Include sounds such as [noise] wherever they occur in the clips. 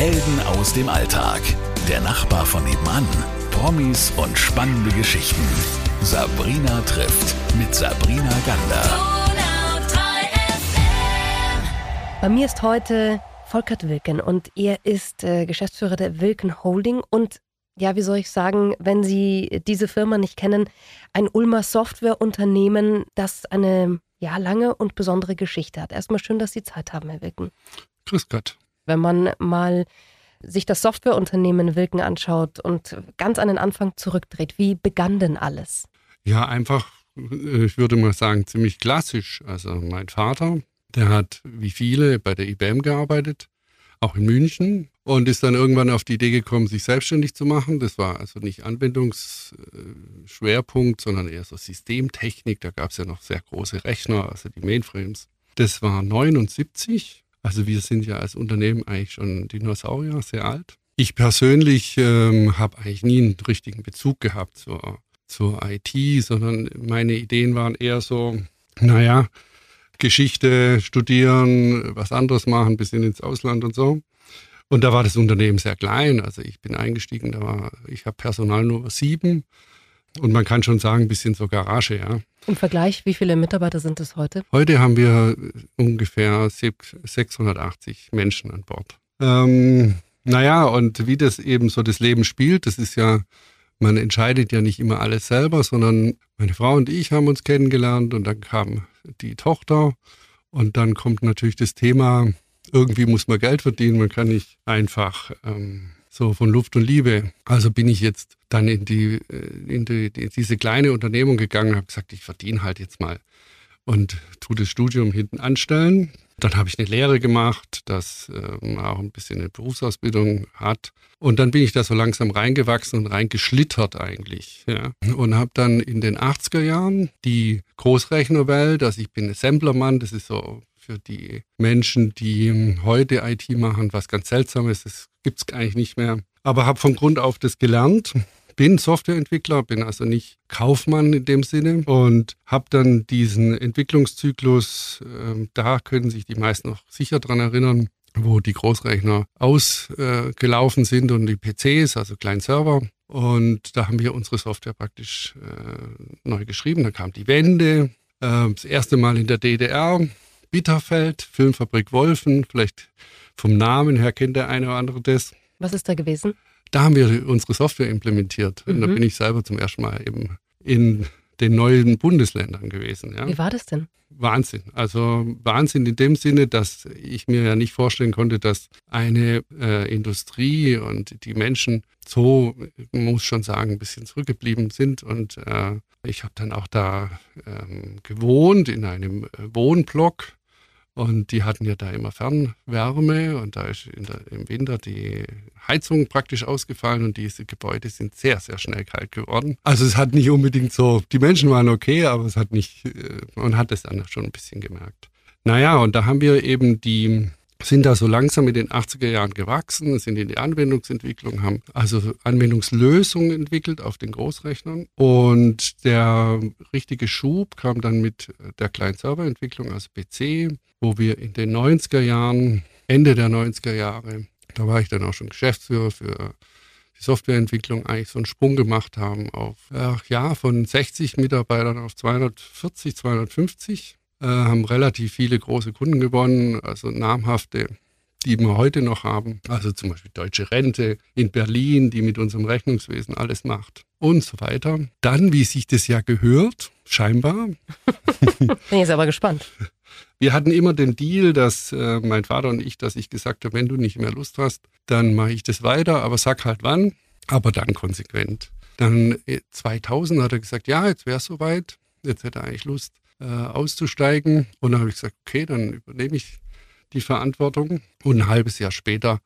Helden aus dem Alltag. Der Nachbar von nebenan. Promis und spannende Geschichten. Sabrina trifft mit Sabrina Gander. Bei mir ist heute Volkert Wilken und er ist äh, Geschäftsführer der Wilken Holding und ja, wie soll ich sagen, wenn Sie diese Firma nicht kennen, ein Ulmer Softwareunternehmen, das eine ja, lange und besondere Geschichte hat. Erstmal schön, dass Sie Zeit haben, Herr Wilken. Grüß Gott. Wenn man mal sich das Softwareunternehmen Wilken anschaut und ganz an den Anfang zurückdreht, wie begann denn alles? Ja, einfach, äh, ich würde mal sagen, ziemlich klassisch. Also mein Vater, der hat wie viele bei der IBM gearbeitet, auch in München und ist dann irgendwann auf die Idee gekommen, sich selbstständig zu machen. Das war also nicht Anwendungsschwerpunkt, sondern eher so Systemtechnik. Da gab es ja noch sehr große Rechner, also die Mainframes. Das war 79. Also wir sind ja als Unternehmen eigentlich schon Dinosaurier, sehr alt. Ich persönlich ähm, habe eigentlich nie einen richtigen Bezug gehabt zur, zur IT, sondern meine Ideen waren eher so, naja, Geschichte studieren, was anderes machen, bisschen ins Ausland und so. Und da war das Unternehmen sehr klein. Also ich bin eingestiegen, da war, ich habe Personal nur sieben. Und man kann schon sagen, ein bisschen so Garage, ja. Im Vergleich, wie viele Mitarbeiter sind es heute? Heute haben wir ungefähr 680 Menschen an Bord. Ähm, naja, und wie das eben so das Leben spielt, das ist ja, man entscheidet ja nicht immer alles selber, sondern meine Frau und ich haben uns kennengelernt und dann kam die Tochter und dann kommt natürlich das Thema, irgendwie muss man Geld verdienen, man kann nicht einfach ähm, so von Luft und Liebe. Also bin ich jetzt dann in die, äh, in die, in diese kleine Unternehmung gegangen und habe gesagt, ich verdiene halt jetzt mal und tu das Studium hinten anstellen. Dann habe ich eine Lehre gemacht, das ähm, auch ein bisschen eine Berufsausbildung hat. Und dann bin ich da so langsam reingewachsen und reingeschlittert eigentlich. Ja. Und habe dann in den 80er Jahren die Großrechnerwelt, also ich bin Assemblermann, das ist so für die Menschen, die heute IT machen, was ganz Seltsames, das gibt es eigentlich nicht mehr. Aber habe von Grund auf das gelernt bin Softwareentwickler, bin also nicht Kaufmann in dem Sinne und habe dann diesen Entwicklungszyklus, äh, da können sich die meisten noch sicher dran erinnern, wo die Großrechner ausgelaufen äh, sind und die PCs, also kleinen Server. Und da haben wir unsere Software praktisch äh, neu geschrieben. Da kam die Wende, äh, das erste Mal in der DDR, Bitterfeld, Filmfabrik Wolfen, vielleicht vom Namen her kennt der eine oder andere das. Was ist da gewesen? Da haben wir unsere Software implementiert. Mhm. Und da mhm. bin ich selber zum ersten Mal eben in den neuen Bundesländern gewesen. Ja. Wie war das denn? Wahnsinn. Also Wahnsinn in dem Sinne, dass ich mir ja nicht vorstellen konnte, dass eine äh, Industrie und die Menschen so, muss schon sagen, ein bisschen zurückgeblieben sind. Und äh, ich habe dann auch da ähm, gewohnt in einem äh, Wohnblock und die hatten ja da immer Fernwärme und da ist der, im Winter die Heizung praktisch ausgefallen und diese Gebäude sind sehr, sehr schnell kalt geworden. Also es hat nicht unbedingt so, die Menschen waren okay, aber es hat nicht, äh, man hat es dann schon ein bisschen gemerkt. Naja, und da haben wir eben die sind da so langsam in den 80er Jahren gewachsen, sind in die Anwendungsentwicklung, haben also Anwendungslösungen entwickelt auf den Großrechnern. Und der richtige Schub kam dann mit der Client-Server-Entwicklung, also PC, wo wir in den 90er Jahren, Ende der 90er Jahre, da war ich dann auch schon Geschäftsführer für die Softwareentwicklung, eigentlich so einen Sprung gemacht haben auf, ja, von 60 Mitarbeitern auf 240, 250 äh, haben relativ viele große Kunden gewonnen, also namhafte, die wir heute noch haben. Also zum Beispiel Deutsche Rente in Berlin, die mit unserem Rechnungswesen alles macht und so weiter. Dann, wie sich das ja gehört, scheinbar. [laughs] Bin jetzt aber gespannt. Wir hatten immer den Deal, dass äh, mein Vater und ich, dass ich gesagt habe, wenn du nicht mehr Lust hast, dann mache ich das weiter, aber sag halt wann, aber dann konsequent. Dann 2000 äh, hat er gesagt, ja, jetzt wäre es soweit, jetzt hätte er eigentlich Lust äh, auszusteigen. Und dann habe ich gesagt, okay, dann übernehme ich die Verantwortung. Und ein halbes Jahr später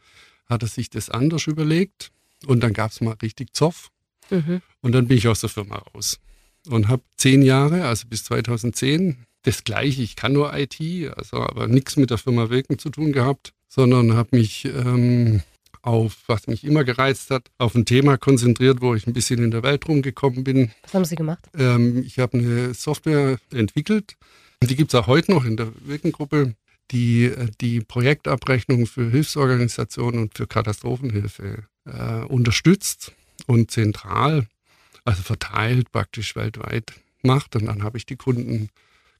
hat er sich das anders überlegt. Und dann gab es mal richtig Zoff. Mhm. Und dann bin ich aus der Firma raus. Und habe zehn Jahre, also bis 2010, das gleiche. Ich kann nur IT, also aber nichts mit der Firma Wilken zu tun gehabt, sondern habe mich ähm, auf, was mich immer gereizt hat, auf ein Thema konzentriert, wo ich ein bisschen in der Welt rumgekommen bin. Was haben Sie gemacht? Ähm, ich habe eine Software entwickelt. Die gibt es auch heute noch in der Wirkengruppe. die die Projektabrechnung für Hilfsorganisationen und für Katastrophenhilfe äh, unterstützt und zentral, also verteilt praktisch weltweit macht. Und dann habe ich die Kunden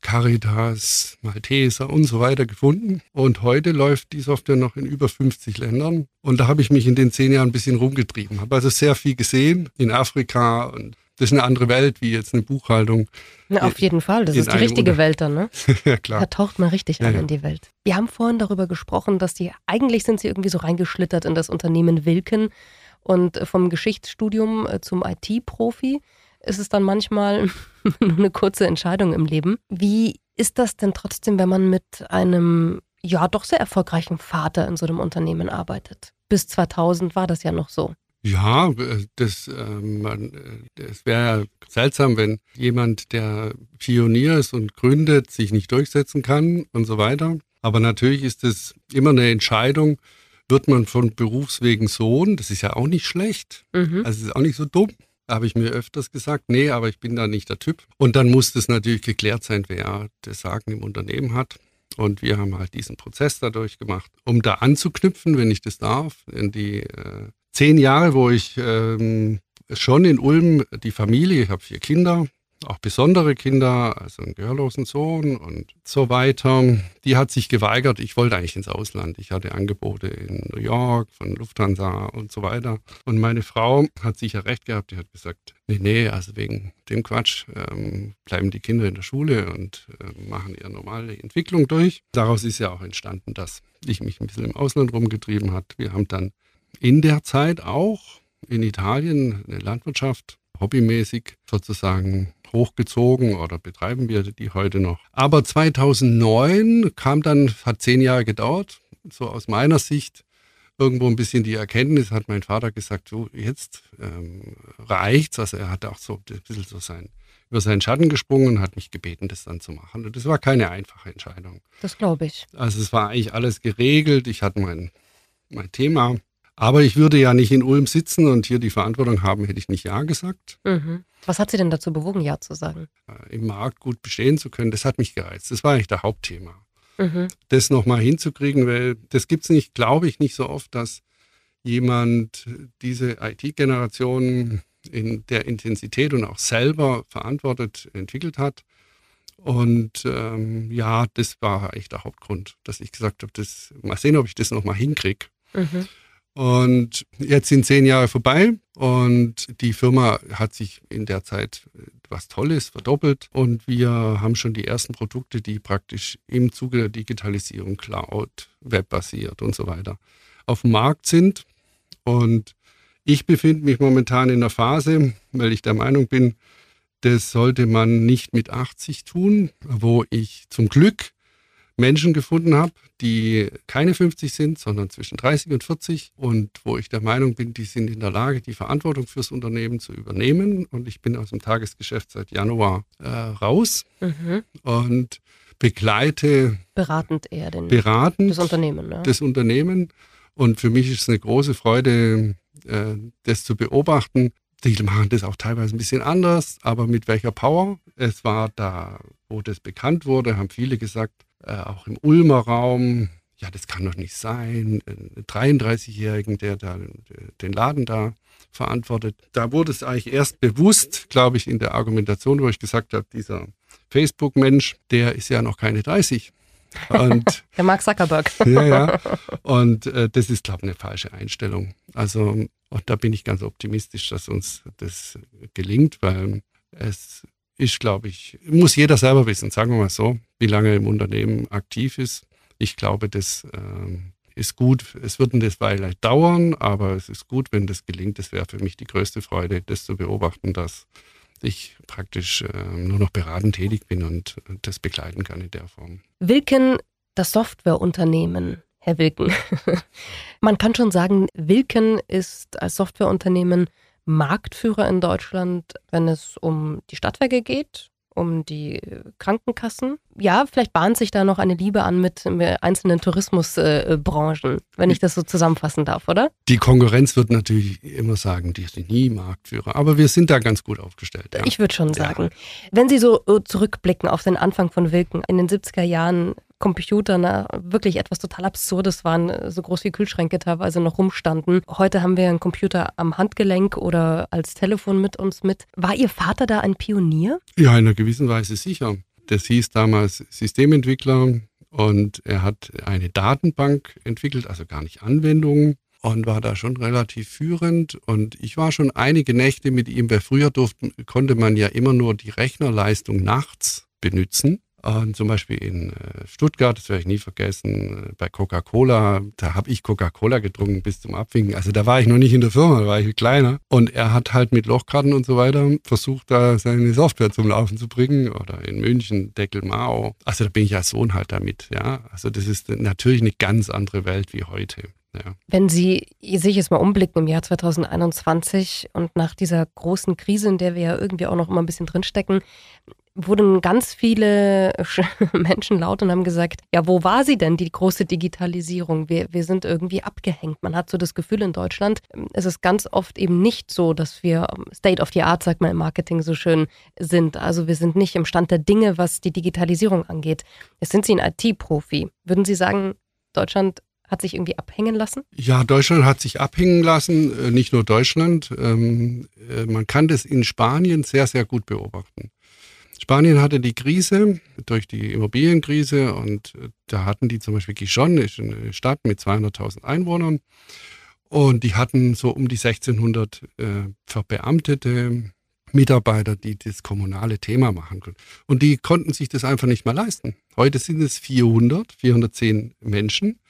Caritas, Malteser und so weiter gefunden. Und heute läuft die Software noch in über 50 Ländern. Und da habe ich mich in den zehn Jahren ein bisschen rumgetrieben. Habe also sehr viel gesehen in Afrika und das ist eine andere Welt wie jetzt eine Buchhaltung. Na, auf jeden Fall, das ist die richtige Unter Welt dann, ne? [laughs] ja, klar. Da taucht man richtig ja, ein ja. in die Welt. Wir haben vorhin darüber gesprochen, dass die, eigentlich sind sie irgendwie so reingeschlittert in das Unternehmen Wilken und vom Geschichtsstudium äh, zum IT-Profi ist es dann manchmal [laughs] nur eine kurze Entscheidung im Leben. Wie ist das denn trotzdem, wenn man mit einem ja doch sehr erfolgreichen Vater in so einem Unternehmen arbeitet? Bis 2000 war das ja noch so. Ja, das, ähm, das wäre seltsam, wenn jemand, der Pionier ist und gründet, sich nicht durchsetzen kann und so weiter. Aber natürlich ist es immer eine Entscheidung, wird man von Berufswegen Sohn, das ist ja auch nicht schlecht, mhm. also ist auch nicht so dumm habe ich mir öfters gesagt, nee, aber ich bin da nicht der Typ. Und dann muss das natürlich geklärt sein, wer das Sagen im Unternehmen hat. Und wir haben halt diesen Prozess dadurch gemacht, um da anzuknüpfen, wenn ich das darf, in die äh, zehn Jahre, wo ich ähm, schon in Ulm die Familie, ich habe vier Kinder, auch besondere Kinder, also einen gehörlosen Sohn und so weiter. Die hat sich geweigert. Ich wollte eigentlich ins Ausland. Ich hatte Angebote in New York von Lufthansa und so weiter. Und meine Frau hat sicher recht gehabt. Die hat gesagt, nee, nee, also wegen dem Quatsch ähm, bleiben die Kinder in der Schule und äh, machen ihre normale Entwicklung durch. Daraus ist ja auch entstanden, dass ich mich ein bisschen im Ausland rumgetrieben habe. Wir haben dann in der Zeit auch in Italien eine Landwirtschaft hobbymäßig sozusagen hochgezogen oder betreiben wir die heute noch. Aber 2009 kam dann, hat zehn Jahre gedauert, so aus meiner Sicht irgendwo ein bisschen die Erkenntnis, hat mein Vater gesagt, so jetzt ähm, reicht's. Also er hat auch so ein bisschen so sein, über seinen Schatten gesprungen und hat mich gebeten, das dann zu machen. Und das war keine einfache Entscheidung. Das glaube ich. Also es war eigentlich alles geregelt. Ich hatte mein, mein Thema. Aber ich würde ja nicht in Ulm sitzen und hier die Verantwortung haben, hätte ich nicht Ja gesagt. Mhm. Was hat Sie denn dazu bewogen, Ja zu sagen? Äh, Im Markt gut bestehen zu können, das hat mich gereizt. Das war eigentlich der Hauptthema. Mhm. Das nochmal hinzukriegen, weil das gibt es nicht, glaube ich, nicht so oft, dass jemand diese IT-Generation in der Intensität und auch selber verantwortet entwickelt hat. Und ähm, ja, das war echt der Hauptgrund, dass ich gesagt habe, das, mal sehen, ob ich das nochmal hinkriege. Mhm. Und jetzt sind zehn Jahre vorbei und die Firma hat sich in der Zeit was Tolles verdoppelt und wir haben schon die ersten Produkte, die praktisch im Zuge der Digitalisierung Cloud, Webbasiert und so weiter auf dem Markt sind. Und ich befinde mich momentan in der Phase, weil ich der Meinung bin, das sollte man nicht mit 80 tun, wo ich zum Glück Menschen gefunden habe, die keine 50 sind, sondern zwischen 30 und 40 und wo ich der Meinung bin, die sind in der Lage, die Verantwortung fürs Unternehmen zu übernehmen. Und ich bin aus dem Tagesgeschäft seit Januar äh, raus mhm. und begleite beratend eher den, beratend das Unternehmen. Ja. Das Unternehmen. Und für mich ist es eine große Freude, äh, das zu beobachten. Die machen das auch teilweise ein bisschen anders, aber mit welcher Power. Es war da, wo das bekannt wurde, haben viele gesagt, äh, auch im Ulmer Raum, ja, das kann doch nicht sein, ein 33-Jährigen, der da den Laden da verantwortet. Da wurde es eigentlich erst bewusst, glaube ich, in der Argumentation, wo ich gesagt habe, dieser Facebook-Mensch, der ist ja noch keine 30. Und, [laughs] der Mark Zuckerberg. [laughs] ja, ja. Und äh, das ist, glaube ich, eine falsche Einstellung. Also, und da bin ich ganz optimistisch, dass uns das gelingt, weil es ist, glaube ich, muss jeder selber wissen, sagen wir mal so, wie lange im Unternehmen aktiv ist. Ich glaube, das äh, ist gut. Es wird eine Weile dauern, aber es ist gut, wenn das gelingt. Das wäre für mich die größte Freude, das zu beobachten, dass ich praktisch äh, nur noch beratend tätig bin und das begleiten kann in der Form. Wilken, das Softwareunternehmen, Herr Wilken. [laughs] Man kann schon sagen, Wilken ist als Softwareunternehmen Marktführer in Deutschland, wenn es um die Stadtwerke geht, um die Krankenkassen. Ja, vielleicht bahnt sich da noch eine Liebe an mit einzelnen Tourismusbranchen, wenn ich das so zusammenfassen darf, oder? Die Konkurrenz wird natürlich immer sagen, die sind nie Marktführer, aber wir sind da ganz gut aufgestellt. Ja. Ich würde schon sagen. Ja. Wenn Sie so äh, zurückblicken auf den Anfang von Wilken in den 70er Jahren, Computer na, wirklich etwas total Absurdes waren, so groß wie Kühlschränke teilweise noch rumstanden. Heute haben wir einen Computer am Handgelenk oder als Telefon mit uns mit. War Ihr Vater da ein Pionier? Ja, in einer gewissen Weise sicher. Das hieß damals Systementwickler und er hat eine Datenbank entwickelt, also gar nicht Anwendungen und war da schon relativ führend. Und ich war schon einige Nächte mit ihm, weil früher durften, konnte man ja immer nur die Rechnerleistung nachts benutzen. Und zum Beispiel in äh, Stuttgart, das werde ich nie vergessen, äh, bei Coca-Cola, da habe ich Coca-Cola getrunken bis zum Abwinken. Also da war ich noch nicht in der Firma, da war ich kleiner. Und er hat halt mit Lochkarten und so weiter versucht, da seine Software zum Laufen zu bringen. Oder in München, Deckel Mao. Also da bin ich als Sohn halt damit, ja. Also das ist natürlich eine ganz andere Welt wie heute. Ja. Wenn Sie sich jetzt mal umblicken im Jahr 2021 und nach dieser großen Krise, in der wir ja irgendwie auch noch immer ein bisschen drinstecken, wurden ganz viele [laughs] Menschen laut und haben gesagt, ja, wo war sie denn, die große Digitalisierung? Wir, wir sind irgendwie abgehängt. Man hat so das Gefühl in Deutschland, es ist ganz oft eben nicht so, dass wir State of the Art, sagt man im Marketing so schön, sind. Also wir sind nicht im Stand der Dinge, was die Digitalisierung angeht. Jetzt sind Sie ein IT-Profi. Würden Sie sagen, Deutschland hat sich irgendwie abhängen lassen? Ja, Deutschland hat sich abhängen lassen, äh, nicht nur Deutschland. Ähm, äh, man kann das in Spanien sehr, sehr gut beobachten. Spanien hatte die Krise durch die Immobilienkrise und äh, da hatten die zum Beispiel Gijon, ist eine Stadt mit 200.000 Einwohnern und die hatten so um die 1600 äh, verbeamtete Mitarbeiter, die das kommunale Thema machen können. Und die konnten sich das einfach nicht mehr leisten. Heute sind es 400, 410 Menschen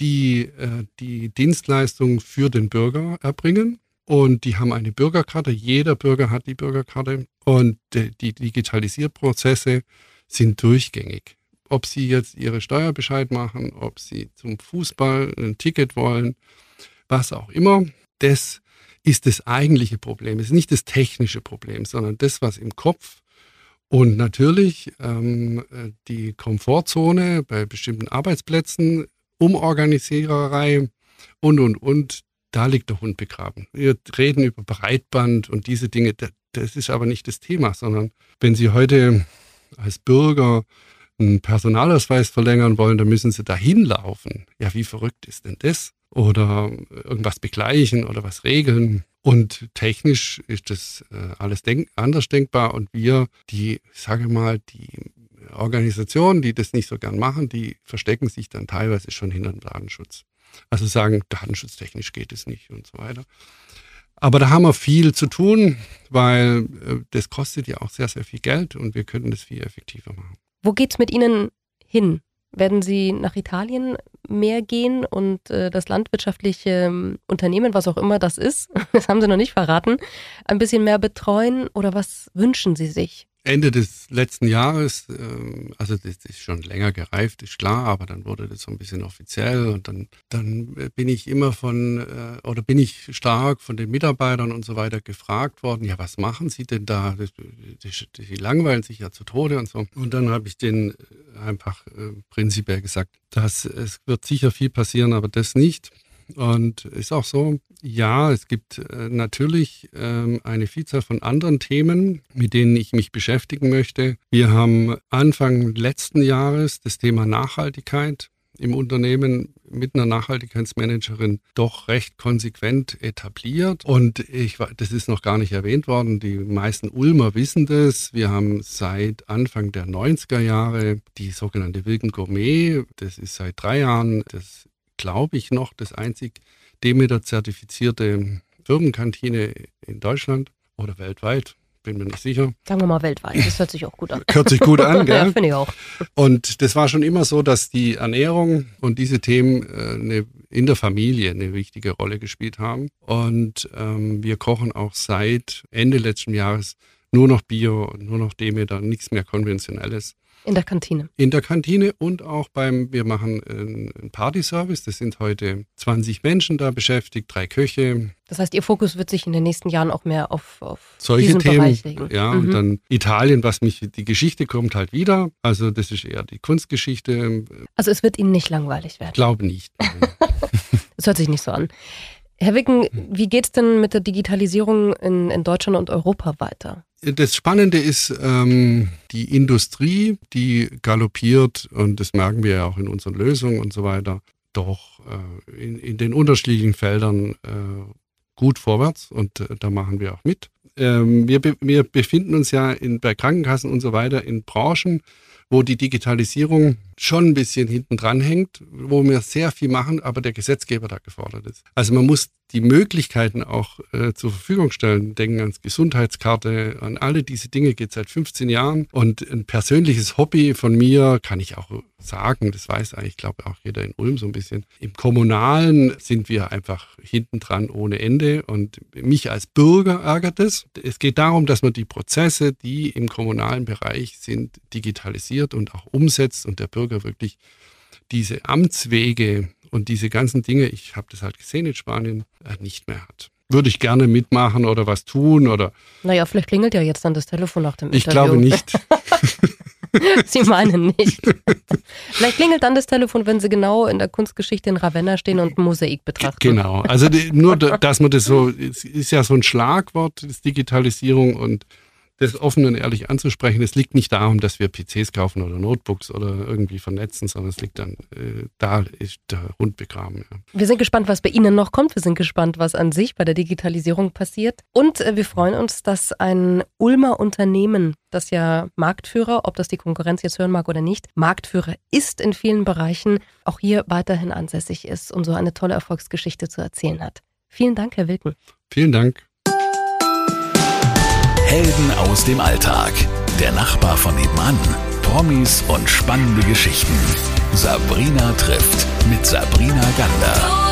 die äh, die Dienstleistung für den Bürger erbringen. Und die haben eine Bürgerkarte. Jeder Bürger hat die Bürgerkarte. Und die, die Digitalisierprozesse sind durchgängig. Ob Sie jetzt Ihre Steuerbescheid machen, ob Sie zum Fußball ein Ticket wollen, was auch immer, das ist das eigentliche Problem. Es ist nicht das technische Problem, sondern das, was im Kopf und natürlich ähm, die Komfortzone bei bestimmten Arbeitsplätzen Umorganisiererei und, und, und. Da liegt der Hund begraben. Wir reden über Breitband und diese Dinge. Das ist aber nicht das Thema, sondern wenn Sie heute als Bürger einen Personalausweis verlängern wollen, dann müssen Sie da hinlaufen. Ja, wie verrückt ist denn das? Oder irgendwas begleichen oder was regeln. Und technisch ist das äh, alles denk anders denkbar. Und wir, die, sage mal, die Organisationen, die das nicht so gern machen, die verstecken sich dann teilweise schon hinter dem Datenschutz. Also sagen, datenschutztechnisch geht es nicht und so weiter. Aber da haben wir viel zu tun, weil äh, das kostet ja auch sehr, sehr viel Geld und wir könnten das viel effektiver machen. Wo geht es mit Ihnen hin? Werden Sie nach Italien mehr gehen und äh, das landwirtschaftliche ähm, Unternehmen, was auch immer das ist, [laughs] das haben Sie noch nicht verraten, ein bisschen mehr betreuen oder was wünschen Sie sich? Ende des letzten Jahres, ähm, also das ist schon länger gereift, ist klar, aber dann wurde das so ein bisschen offiziell und dann, dann bin ich immer von, äh, oder bin ich stark von den Mitarbeitern und so weiter gefragt worden, ja, was machen Sie denn da? Die langweilen sich ja zu Tode und so. Und dann habe ich denen einfach äh, prinzipiell gesagt, dass es wird sicher viel passieren, aber das nicht. Und ist auch so, ja, es gibt äh, natürlich ähm, eine Vielzahl von anderen Themen, mit denen ich mich beschäftigen möchte. Wir haben Anfang letzten Jahres das Thema Nachhaltigkeit im Unternehmen mit einer Nachhaltigkeitsmanagerin doch recht konsequent etabliert. Und ich, das ist noch gar nicht erwähnt worden. Die meisten Ulmer wissen das. Wir haben seit Anfang der 90er Jahre die sogenannte Wilken Gourmet. Das ist seit drei Jahren das glaube ich, noch das einzig Demeter-zertifizierte Firmenkantine in Deutschland oder weltweit. Bin mir nicht sicher. Sagen wir mal weltweit, das hört sich auch gut an. [laughs] Hört sich gut an, [laughs] gell? ja, finde ich auch. Und das war schon immer so, dass die Ernährung und diese Themen äh, eine, in der Familie eine wichtige Rolle gespielt haben. Und ähm, wir kochen auch seit Ende letzten Jahres nur noch Bio, nur noch Demeter, nichts mehr Konventionelles. In der Kantine. In der Kantine und auch beim, wir machen einen Party-Service. Das sind heute 20 Menschen da beschäftigt, drei Köche. Das heißt, Ihr Fokus wird sich in den nächsten Jahren auch mehr auf, auf solche diesen Themen. Bereich legen. Ja, Mhm. und dann Italien, was mich, die Geschichte kommt halt wieder. Also das ist eher die Kunstgeschichte. Also es wird Ihnen nicht langweilig werden. Glaube nicht. [laughs] Das hört sich nicht so an. Herr Wicken, wie geht es denn mit der Digitalisierung in, in Deutschland und Europa weiter? Das Spannende ist ähm, die Industrie, die galoppiert, und das merken wir ja auch in unseren Lösungen und so weiter, doch äh, in, in, den unterschiedlichen Feldern äh, gut vorwärts und äh, da machen wir auch mit. Ähm, wir, wir befinden uns ja in, bei Krankenkassen und so weiter in Branchen, wo die Digitalisierung schon ein bisschen hinten dran hängt, wo wir sehr viel machen, aber der Gesetzgeber da gefordert ist. Also man muss die Möglichkeiten auch äh, zur Verfügung stellen. Denken ans Gesundheitskarte, an alle diese Dinge geht seit 15 Jahren. Und ein persönliches Hobby von mir kann ich auch sagen, das weiß eigentlich, glaube auch jeder in Ulm so ein bisschen. Im Kommunalen sind wir einfach hinten dran ohne Ende. Und mich als Bürger ärgert es. Es geht darum, dass man die Prozesse, die im kommunalen Bereich sind, digitalisiert und auch umsetzt und der Bürger wirklich diese Amtswege und diese ganzen Dinge, ich habe das halt gesehen in Spanien, äh, nicht mehr hat. Würde ich gerne mitmachen oder was tun oder. Naja, vielleicht klingelt ja jetzt dann das Telefon nach dem ich Interview. Ich glaube nicht. [laughs] [laughs] [laughs] Sie meinen nicht. [laughs] Vielleicht klingelt dann das Telefon, wenn Sie genau in der Kunstgeschichte in Ravenna stehen und ein Mosaik betrachten. Genau. Also die, nur, dass man das so, es ist ja so ein Schlagwort, das Digitalisierung und das offen und ehrlich anzusprechen. Es liegt nicht darum, dass wir PCs kaufen oder Notebooks oder irgendwie vernetzen, sondern es liegt dann, äh, da ist der Hund begraben. Ja. Wir sind gespannt, was bei Ihnen noch kommt. Wir sind gespannt, was an sich bei der Digitalisierung passiert. Und äh, wir freuen uns, dass ein Ulmer Unternehmen, das ja Marktführer, ob das die Konkurrenz jetzt hören mag oder nicht, Marktführer ist in vielen Bereichen, auch hier weiterhin ansässig ist und so eine tolle Erfolgsgeschichte zu erzählen hat. Vielen Dank, Herr Wilken. Vielen Dank. Helden aus dem Alltag. Der Nachbar von nebenan. Promis und spannende Geschichten. Sabrina trifft mit Sabrina Gander.